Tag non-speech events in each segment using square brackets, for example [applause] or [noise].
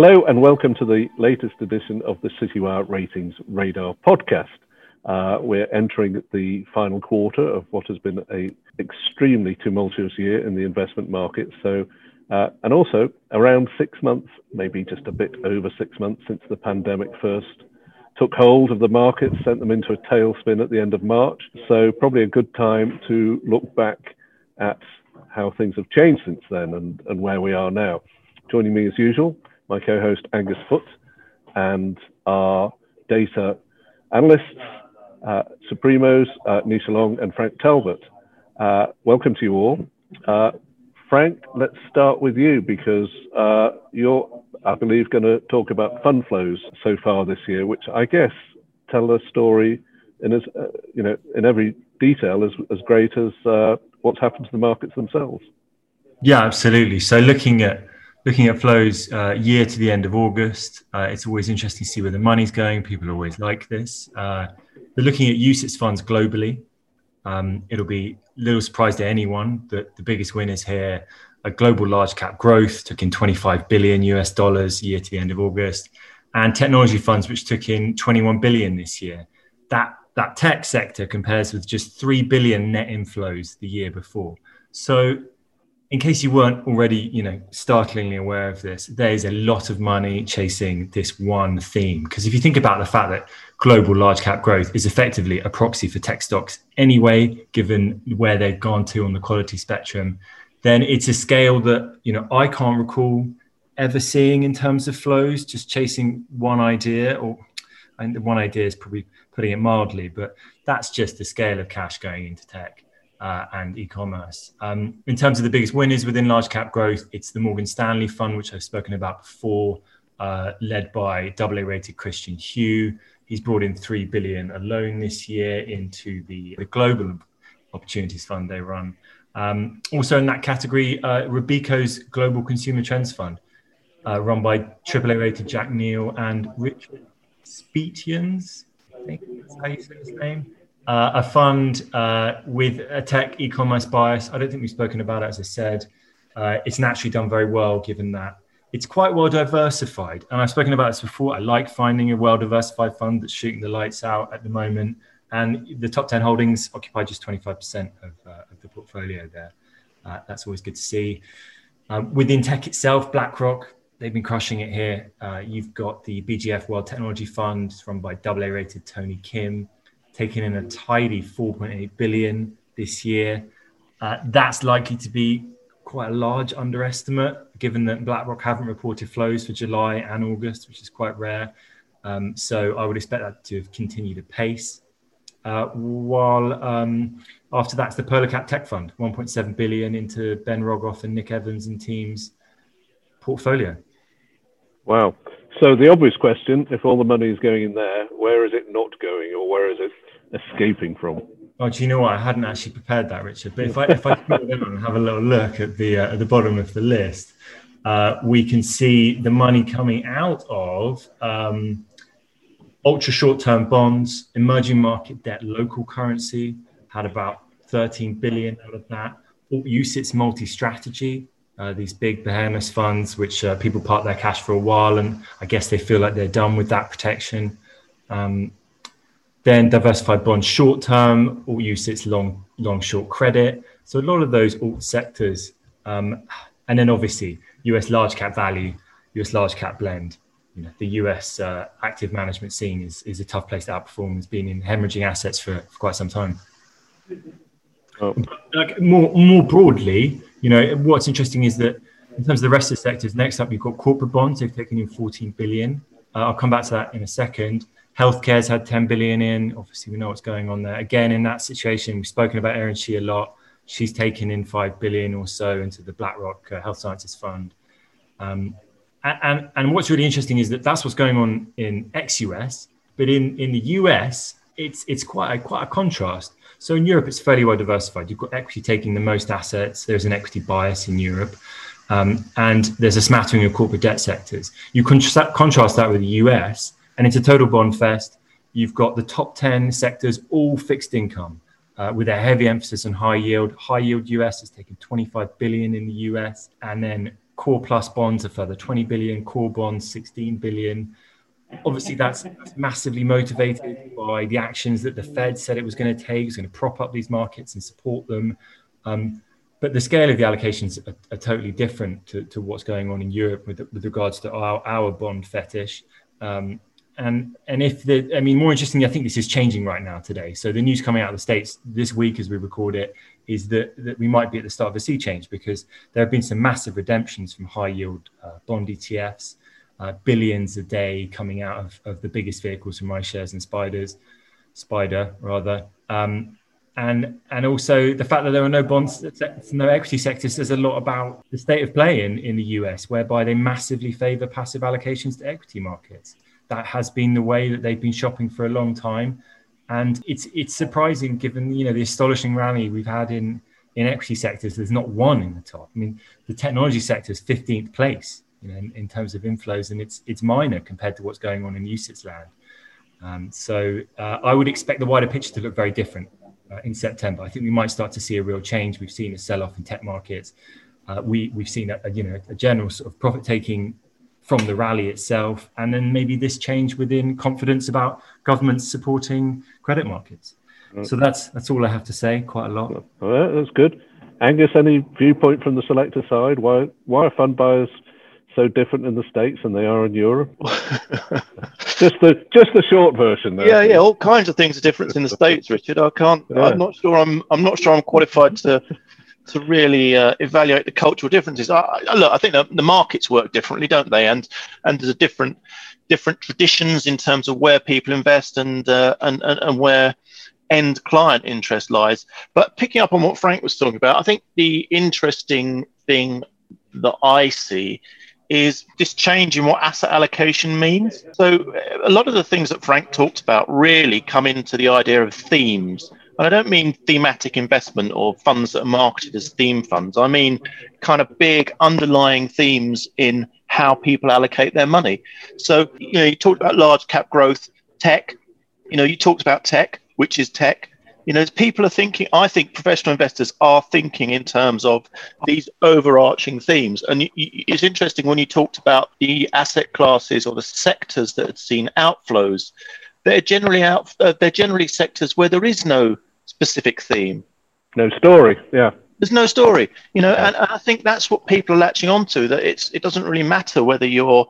Hello and welcome to the latest edition of the Citywire Ratings Radar podcast. Uh, we're entering the final quarter of what has been an extremely tumultuous year in the investment market. So, uh, and also around six months, maybe just a bit over six months since the pandemic first took hold of the markets, sent them into a tailspin at the end of March. So, probably a good time to look back at how things have changed since then and, and where we are now. Joining me as usual, my co-host Angus Foot and our data analysts, uh, Supremos, uh, Nisha Long and Frank Talbot. Uh, welcome to you all. Uh, Frank, let's start with you because uh, you're, I believe, going to talk about fund flows so far this year, which I guess tell a story in as uh, you know in every detail as as great as uh, what's happened to the markets themselves. Yeah, absolutely. So looking at looking at flows uh, year to the end of August, uh, it's always interesting to see where the money's going. People always like this. Uh, are looking at UCITS funds globally. Um, it'll be little surprise to anyone that the biggest winners here are global large cap growth, took in 25 billion US dollars year to the end of August, and technology funds, which took in 21 billion this year. That that tech sector compares with just 3 billion net inflows the year before. So in case you weren't already, you know, startlingly aware of this, there is a lot of money chasing this one theme. Because if you think about the fact that global large cap growth is effectively a proxy for tech stocks anyway, given where they've gone to on the quality spectrum, then it's a scale that, you know, I can't recall ever seeing in terms of flows, just chasing one idea or and one idea is probably putting it mildly, but that's just the scale of cash going into tech. Uh, and e-commerce. Um, in terms of the biggest winners within large cap growth, it's the Morgan Stanley fund, which I've spoken about before, uh, led by AA rated Kristian Heugh. He's brought in three billion alone this year into the, the global opportunities fund they run. Um, also in that category, uh, Robeco's Global Consumer Trends Fund, uh, run by AAA rated Jack Neele and Richard Speetjens, I think that's how you say his name. Uh, a fund uh, with a tech e-commerce bias. I don't think we've spoken about it, as I said. Uh, it's naturally done very well, given that it's quite well diversified. And I've spoken about this before. I like finding a well-diversified fund that's shooting the lights out at the moment. And the top 10 holdings occupy just 25% of, uh, of the portfolio there. Uh, that's always good to see. Um, within tech itself, BlackRock, they've been crushing it here. Uh, you've got the BGF World Technology Fund run by AA rated Tony Kim, taking in a tidy 4.8 billion this year. Uh, that's likely to be quite a large underestimate, given that BlackRock haven't reported flows for July and August, which is quite rare. Um, so I would expect that to have continued at pace. Uh, while um, after that's the Polarcap Tech Fund, 1.7 billion into Ben Rogoff and Nick Evans and teams portfolio. Wow. So the obvious question, if all the money is going in there, where is it not going or where is it escaping from? Oh, do you know what? I hadn't actually prepared that, Richard. But if I if I scroll down and have a little look at the uh, at the bottom of the list, uh, we can see the money coming out of um, ultra short term bonds, emerging market debt, local currency had about 13 billion out of that. All UCITS multi strategy uh, these big behemoth funds, which uh, people park their cash for a while, and I guess they feel like they're done with that protection. Um, then diversified bonds short term, alt UCITS long long short credit. So a lot of those alt sectors, um, and then obviously US large cap value, US large cap blend. You know, the US uh, active management scene is, is a tough place to outperform. It's been in hemorrhaging assets for, for quite some time. Oh. Like more more broadly, you know, what's interesting is that in terms of the rest of the sectors, next up you've got corporate bonds. They've taken in 14 billion. Uh, I'll come back to that in a second. Healthcare's had 10 billion in. Obviously, we know what's going on there. Again, in that situation, we've spoken about Erin Xie a lot. She's taken in 5 billion or so into the BlackRock uh, Health Sciences Fund. Um, and, and, and what's really interesting is that that's what's going on in ex-US, but in, in the US, it's it's quite a, quite a contrast. So in Europe, it's fairly well diversified. You've got equity taking the most assets. There's an equity bias in Europe, um, and there's a smattering of corporate debt sectors. You contrast that with the US, and it's a total bond fest. You've got the top ten sectors all fixed income. Uh, with a heavy emphasis on high yield. High yield US has taken 25 billion in the US, and then core plus bonds a further 20 billion, core bonds 16 billion. Obviously, that's massively motivated by the actions that the Fed said it was going to take. It's going to prop up these markets and support them. Um, but the scale of the allocations are, are totally different to, to, what's going on in Europe with, with regards to our, our bond fetish. Um, and and if the i mean more interestingly i think this is changing right now today so the news coming out of the states this week as we record it is that, that we might be at the start of a sea change because there have been some massive redemptions from high yield uh, bond etfs uh, billions a day coming out of, of the biggest vehicles from iShares and spiders spider rather um, and and also the fact that there are no bonds, no equity sectors says a lot about the state of play in, in the US, whereby they massively favour passive allocations to equity markets. That has been the way that they've been shopping for a long time, and it's it's surprising given you know the astonishing rally we've had in in equity sectors. There's not one in the top. I mean, the technology sector is 15th place, you know, in, in terms of inflows, and it's it's minor compared to what's going on in UCITS land. Um, so uh, I would expect the wider picture to look very different uh, in September. I think we might start to see a real change. We've seen a sell-off in tech markets. Uh, we we've seen a, a, you know a general sort of profit taking from the rally itself, and then maybe this change within confidence about governments supporting credit markets. Mm. So that's that's all I have to say. Quite a lot. Well, that's good. Angus, any viewpoint from the selector side? Why why are fund buyers so different in the states than they are in Europe? [laughs] just the just the short version. There. Yeah, yeah, all kinds of things are different in the states, Richard. I can't. Yeah. I'm not sure. I'm I'm not sure I'm qualified to to really uh, evaluate the cultural differences. I, I, look, I think the, the markets work differently, don't they? And and there's a different different traditions in terms of where people invest and uh, and, and and where end client interest lies. But picking up on what Frank was talking about, I think the interesting thing that I see is this change in what asset allocation means. So, a lot of the things that Frank talked about really come into the idea of themes. And I don't mean thematic investment or funds that are marketed as theme funds. I mean kind of big underlying themes in how people allocate their money. So, you know, you talked about large cap growth, tech. You know, you talked about tech, which is tech you know, people are thinking, I think professional investors are thinking in terms of these overarching themes. And it's interesting when you talked about the asset classes or the sectors that had seen outflows, they're generally out, uh, they're generally sectors where there is no specific theme. No story, yeah. There's no story, you know, yeah. and I think that's what people are latching onto. That it's it doesn't really matter whether you're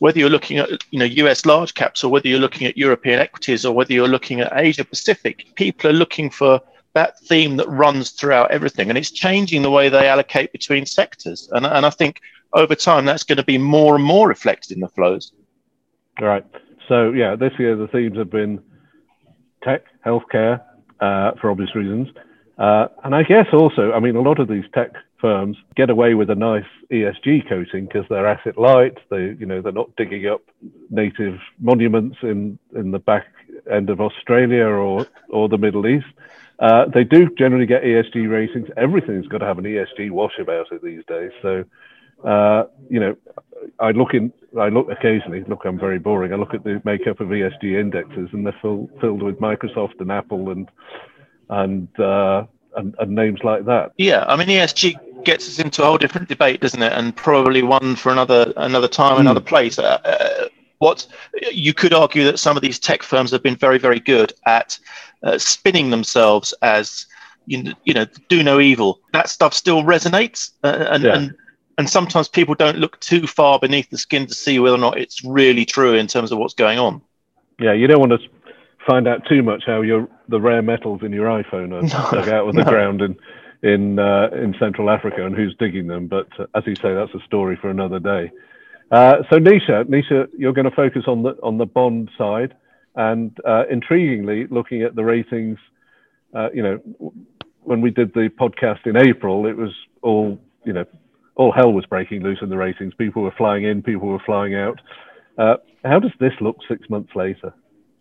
whether you're looking at you know US large caps or whether you're looking at European equities or whether you're looking at Asia Pacific, people are looking for that theme that runs throughout everything, and it's changing the way they allocate between sectors. And and I think over time that's going to be more and more reflected in the flows. All right. So yeah, this year the themes have been tech, healthcare, uh, for obvious reasons, uh, and I guess also, I mean, a lot of these tech firms get away with a nice ESG coating because they're asset light. They, you know, they're not digging up native monuments in in the back end of Australia or or the Middle East. Uh, they do generally get ESG ratings. Everything's got to have an ESG wash about it these days. So, uh, you know, I look in, I look occasionally. Look, I'm very boring. I look at the makeup of ESG indexes, and they're full, filled with Microsoft and Apple and and, uh, and and names like that. Yeah, I mean ESG gets us into a whole different debate, doesn't it? And probably one for another another time, mm. another place. Uh, uh, what you could argue that some of these tech firms have been very, very good at uh, spinning themselves as you know, you know, do no evil. That stuff still resonates, uh, and, yeah. and and sometimes people don't look too far beneath the skin to see whether or not it's really true in terms of what's going on. Yeah, you don't want to find out too much how your the rare metals in your iPhone are [laughs] no, dug out of the no. ground and in uh, in Central Africa and who's digging them. But uh, as you say, that's a story for another day. Uh, so Nisha, Nisha, you're going to focus on the on the bond side, and uh, intriguingly, looking at the ratings. Uh, you know, when we did the podcast in April, it was all you know, all hell was breaking loose in the ratings. People were flying in, people were flying out. Uh, how does this look six months later?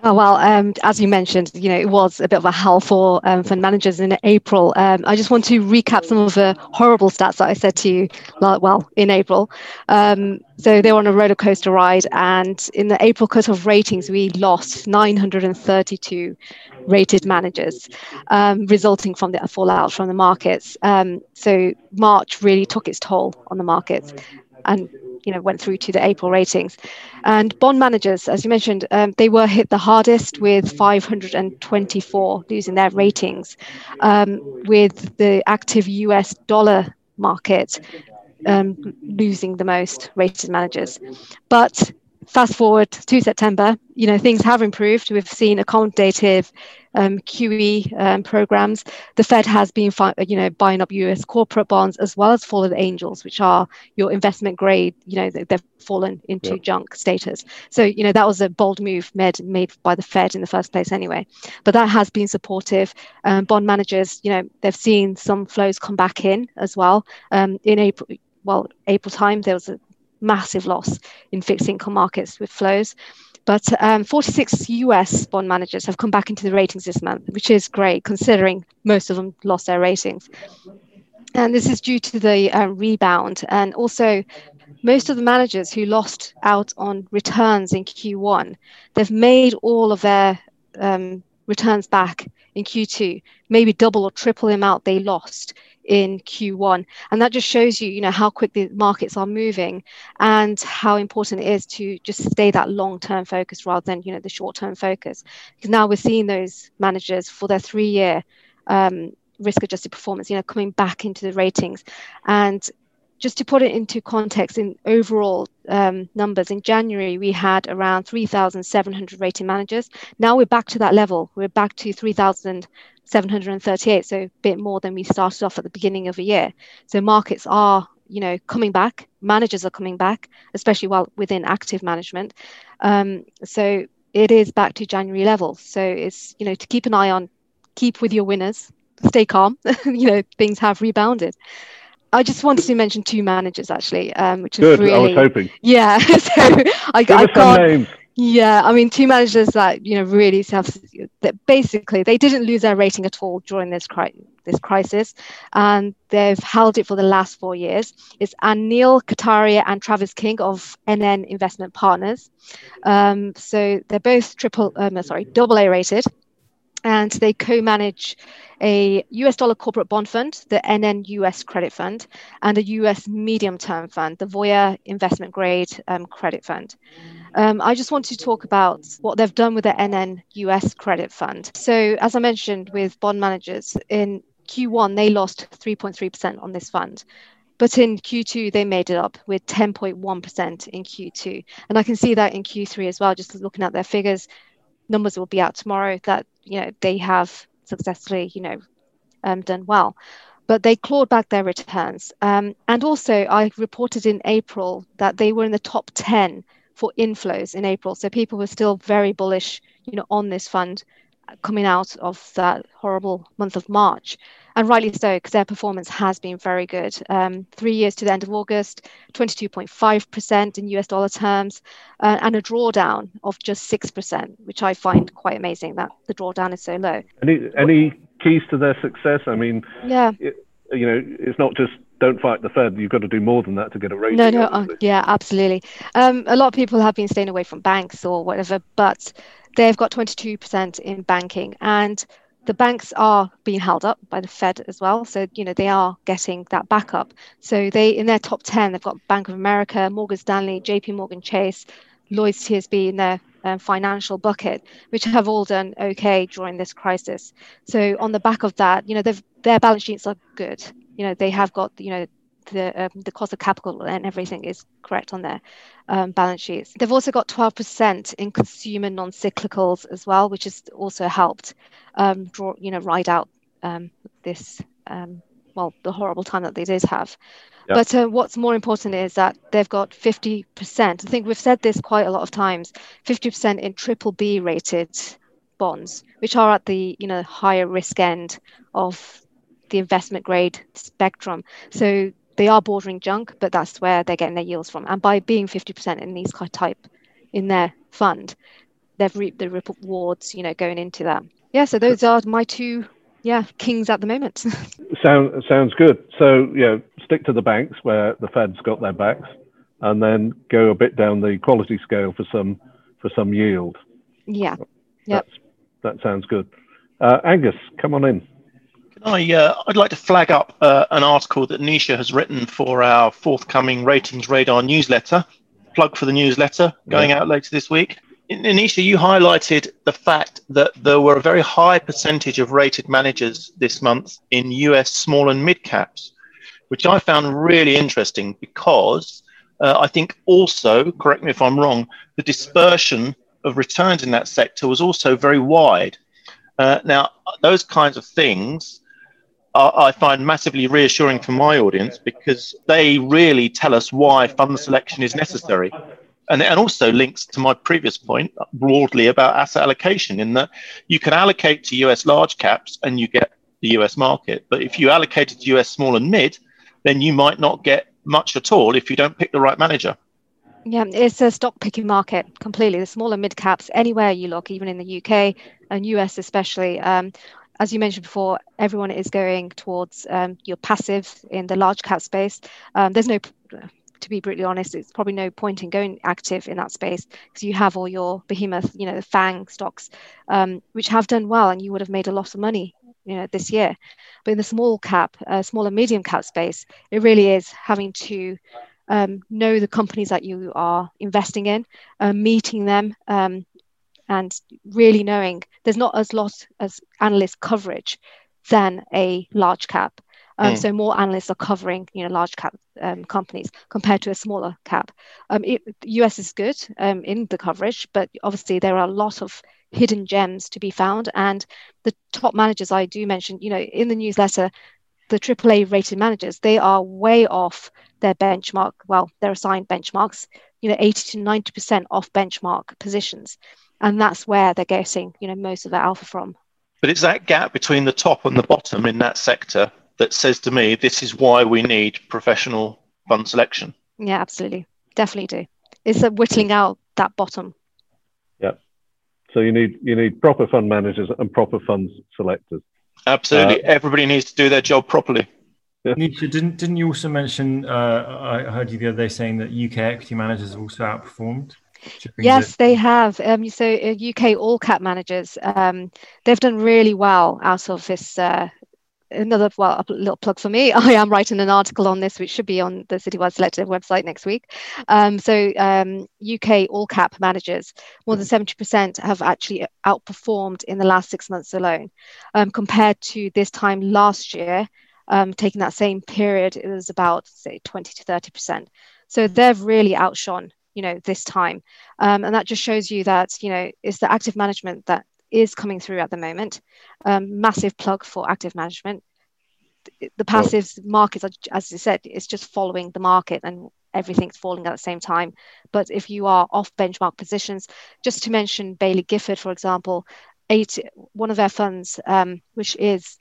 Oh well, um, as you mentioned, you know it was a bit of a hell for um, fund managers in April. Um, I just want to recap some of the horrible stats that I said to you, well, in April. Um, so they were on a roller coaster ride, and in the April cut of ratings, we lost 932 rated managers, um, resulting from the fallout from the markets. Um, so March really took its toll on the markets, and you know went through to the April ratings. And bond managers, as you mentioned, um, they were hit the hardest with 524 losing their ratings, um, with the active US dollar market um, losing the most rated managers. But fast forward to September, you know things have improved. We've seen accommodative um, QE um, programs. The Fed has been, you know, buying up U.S. corporate bonds as well as fallen angels, which are your investment grade. You know, they've fallen into yep. junk status. So, you know, that was a bold move made made by the Fed in the first place, anyway. But that has been supportive. Um, bond managers, you know, they've seen some flows come back in as well. Um, in April, well, April time, there was a massive loss in fixed income markets with flows. But um, 46 US bond managers have come back into the ratings this month, which is great considering most of them lost their ratings. And this is due to the uh, rebound. And also, most of the managers who lost out on returns in Q1, they've made all of their um, returns back in Q2, maybe double or triple the amount they lost in Q1. And that just shows you, you know, how quick the markets are moving and how important it is to just stay that long-term focus rather than, you know, the short-term focus. Because now we're seeing those managers for their three-year um, risk-adjusted performance, you know, coming back into the ratings. And just to put it into context in overall um, numbers, in January we had around 3,700 rating managers. Now we're back to that level. We're back to 3,738, so a bit more than we started off at the beginning of the year. So markets are, you know, coming back. Managers are coming back, especially while within active management. Um, so it is back to January levels. So it's, you know, to keep an eye on, keep with your winners, stay calm. [laughs] you know, things have rebounded. I just wanted to mention two managers actually, um, which Good, is really. I was hoping. Yeah, [laughs] so I, Give I got. Yeah, I mean, two managers that you know really have that basically they didn't lose their rating at all during this cri- this crisis, and they've held it for the last four years. It's Anil Katarya and Travis King of NN Investment Partners. Um, so they're both triple, um, sorry, double A rated and they co-manage a US dollar corporate bond fund, the NN US Credit Fund, and a US medium term fund, the Voya Investment Grade um, Credit Fund. Um, I just want to talk about what they've done with the NN US Credit Fund. So, as I mentioned with bond managers, in Q1, they lost 3.3% on this fund. But in Q2, they made it up with 10.1% in Q2. And I can see that in Q3 as well, just looking at their figures. Numbers will be out tomorrow that you know they have successfully you know um, done well. But they clawed back their returns. Um, and also i reported in april that they were in the top 10 for inflows in april. So people were still very bullish you know on this fund coming out of that horrible month of march and rightly so because their performance has been very good. Um, three years to the end of August, 22.5% in US dollar terms, uh, and a drawdown of just 6%, which I find quite amazing that the drawdown is so low. Any any keys to their success? I mean, yeah, it, you know, it's not just don't fight the Fed. You've got to do more than that to get a rating. No, no, uh, yeah, absolutely. Um, a lot of people have been staying away from banks or whatever, but they've got 22% in banking and the banks are being held up by the Fed as well. So, you know, they are getting that backup. So they in their top 10, they've got Bank of America, Morgan Stanley, JP Morgan Chase, Lloyd's TSB in their um, financial bucket, which have all done okay during this crisis. So on the back of that, you know, their balance sheets are good. You know, they have got, you know, the um, the cost of capital and everything is correct on their um, balance sheets. They've also got 12% in consumer non-cyclicals as well, which has also helped um, draw, you know, ride out um, this um, well the horrible time that they did have. Yep. But uh, what's more important is that they've got 50%. I think we've said this quite a lot of times. 50% in triple B rated bonds, which are at the you know higher risk end of the investment grade spectrum. So they are bordering junk, but that's where they're getting their yields from. And by being 50% in these type in their fund, they've reaped the rewards, you know, going into that. Yeah, so those are my two, yeah, kings at the moment. [laughs] Sound, sounds good. So, you know, stick to the banks where the Fed's got their backs, and then go a bit down the quality scale for some for some yield. Yeah, yeah, that sounds good. Uh, Angus, come on in. I, uh, I'd like to flag up uh, an article that Nisha has written for our forthcoming Ratings Radar newsletter. Plug for the newsletter going yeah. out later this week. Nisha, you highlighted the fact that there were a very high percentage of rated managers this month in US small and mid caps, which I found really interesting because uh, I think also, correct me if I'm wrong, the dispersion of returns in that sector was also very wide. Uh, now, those kinds of things I find massively reassuring for my audience because they really tell us why fund selection is necessary and, and also links to my previous point broadly about asset allocation in that you can allocate to US large caps and you get the US market. But if you allocate to US small and mid, then you might not get much at all if you don't pick the right manager. Yeah, it's a stock picking market completely. The smaller mid caps, anywhere you look, even in the UK and US especially. Um, as you mentioned before, everyone is going towards um, your passive in the large cap space. Um, there's no to be brutally honest, it's probably no point in going active in that space because you have all your behemoth, you know, the FANG stocks, um, which have done well, and you would have made a lot of money, you know, this year. But in the small cap, uh, small and medium cap space, it really is having to um, know the companies that you are investing in, uh, meeting them, um, and really knowing there's not as lot as analyst coverage than a large cap. Um, mm. So more analysts are covering, you know, large cap um, companies compared to a smaller cap. Um, it, US is good um, in the coverage, but obviously there are a lot of hidden gems to be found. And the top managers I do mention, you know, in the newsletter, the AAA rated managers, they are way off their benchmark. Well, their assigned benchmarks, you know, 80 to 90% off benchmark positions. And that's where they're getting, you know, most of their alpha from. But it's that gap between the top and the bottom in that sector that says to me, this is why we need professional fund selection. Yeah, absolutely. Definitely do. It's a whittling out that bottom. Yeah. So you need you need proper fund managers and proper fund selectors. Absolutely. Uh, Everybody needs to do their job properly. Yeah. didn't didn't you also mention? Uh, I heard you the other day saying that UK equity managers have also outperformed. Yes, they have. Um, so uh, UK all cap managers, um, they've done really well out of this uh, another well a little plug for me. [laughs] I am writing an article on this which should be on the Citywire Selector website next week. Um, so um, uk all cap managers more than 70% have actually outperformed in the last six months alone um, compared to this time last year um, taking that same period it was about say 20 to 30% so they've really outshone you know this time um, and that just shows you that you know it's the active management that is coming through at the moment. Um, massive plug for active management. The passive markets, are, as I said, it's just following the market and everything's falling at the same time. But if you are off benchmark positions, just to mention Baillie Gifford, for example, eight, one of their funds, um, which is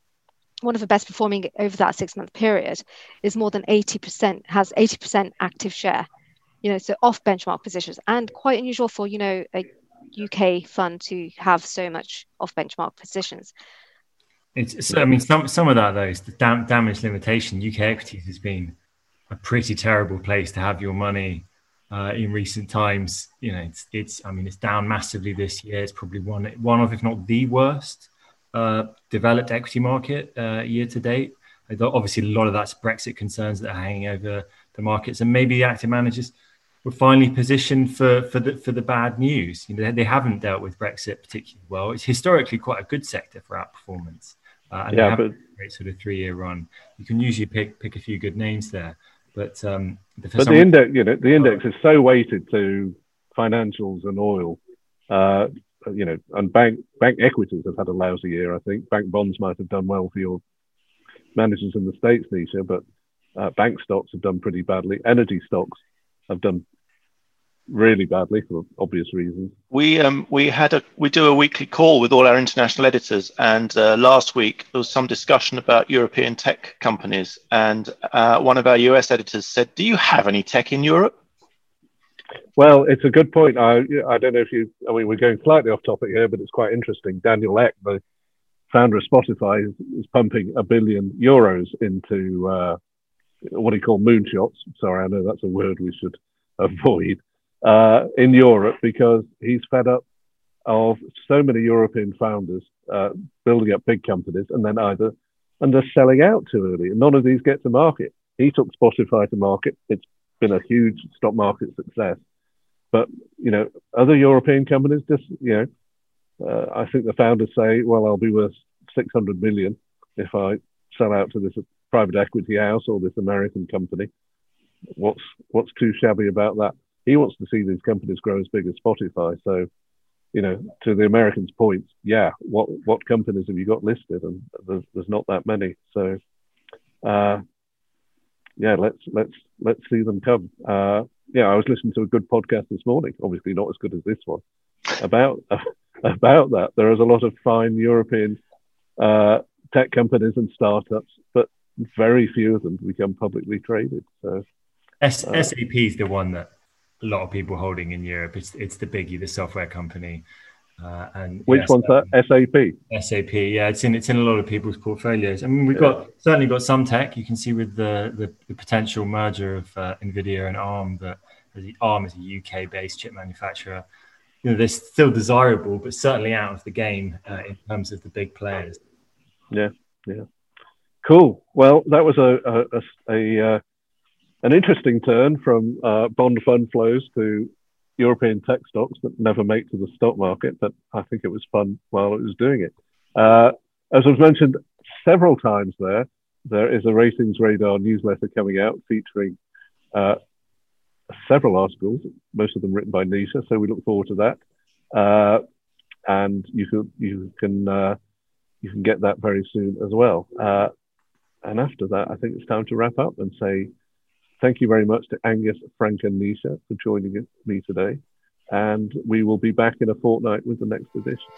one of the best performing over that six month period, is more than 80%, has 80% active share. You know, so off benchmark positions and quite unusual for, you know, a UK fund to have so much off benchmark positions. It's, so, I mean, some some of that though is the dam- damage limitation. UK equities has been a pretty terrible place to have your money uh, in recent times. You know, it's it's I mean, it's down massively this year. It's probably one one of if not the worst uh, developed equity market uh, year to date. Obviously, a lot of that's Brexit concerns that are hanging over the markets, and maybe the active managers were finally positioned for for the for the bad news. You know, they, haven't dealt with Brexit particularly well. It's historically quite a good sector for outperformance, uh, and yeah, but, great sort of three year run. You can usually pick pick a few good names there, but um, but the index, you know, the index is so weighted to financials and oil. Uh, you know, and bank bank equities have had a lousy year. I think bank bonds might have done well for your managers in the states, Nisha, but uh, bank stocks have done pretty badly. Energy stocks have done really badly for obvious reasons. We um, we had a we do a weekly call with all our international editors, and uh, last week there was some discussion about European tech companies, and uh, one of our US editors said, "Do you have any tech in Europe?" Well, it's a good point. I I don't know if you. I mean, we're going slightly off topic here, but it's quite interesting. Daniel Ek, the founder of Spotify, is, is pumping a billion euros into uh, what he called moonshots. Sorry, I know that's a word we should [laughs] avoid uh, in Europe because he's fed up of so many European founders uh, building up big companies and then either and they're selling out too early. and None of these get to market. He took Spotify to market. It's been a huge stock market success. But you know, other European companies just you know, uh, I think the founders say, well, I'll be worth 600 million if I sell out to this private equity house or this American company. What's what's too shabby about that? He wants to see these companies grow as big as Spotify. So, you know, to the Americans' point, yeah, what what companies have you got listed? And there's, there's not that many. So, uh, yeah, let's let's let's see them come. Uh, yeah, I was listening to a good podcast this morning. Obviously, not as good as this one about [laughs] about that. There is a lot of fine European uh, tech companies and startups, but very few of them become publicly traded. So S- uh, SAP is the one that a lot of people holding in Europe. It's it's the biggie, the software company. Uh, and which yes, one's that? SAP. SAP, yeah, it's in it's in a lot of people's portfolios. I mean, we've yeah. got certainly got some tech. You can see with the the, the potential merger of uh, Nvidia and ARM that the ARM is a UK based chip manufacturer. You know, they're still desirable, but certainly out of the game uh, in terms of the big players. Yeah, yeah. Cool. Well, that was a a, a, a uh, an interesting turn from uh, bond fund flows to European tech stocks that never make to the stock market, but I think it was fun while it was doing it. Uh, as was mentioned several times there, there is a Ratings Radar newsletter coming out featuring uh, several articles, most of them written by Nisha, so we look forward to that. Uh, and you can you can uh, you can get that very soon as well. Uh, and after that, I think it's time to wrap up and say thank you very much to Angus, Frank, and Nisha for joining me today. And we will be back in a fortnight with the next edition.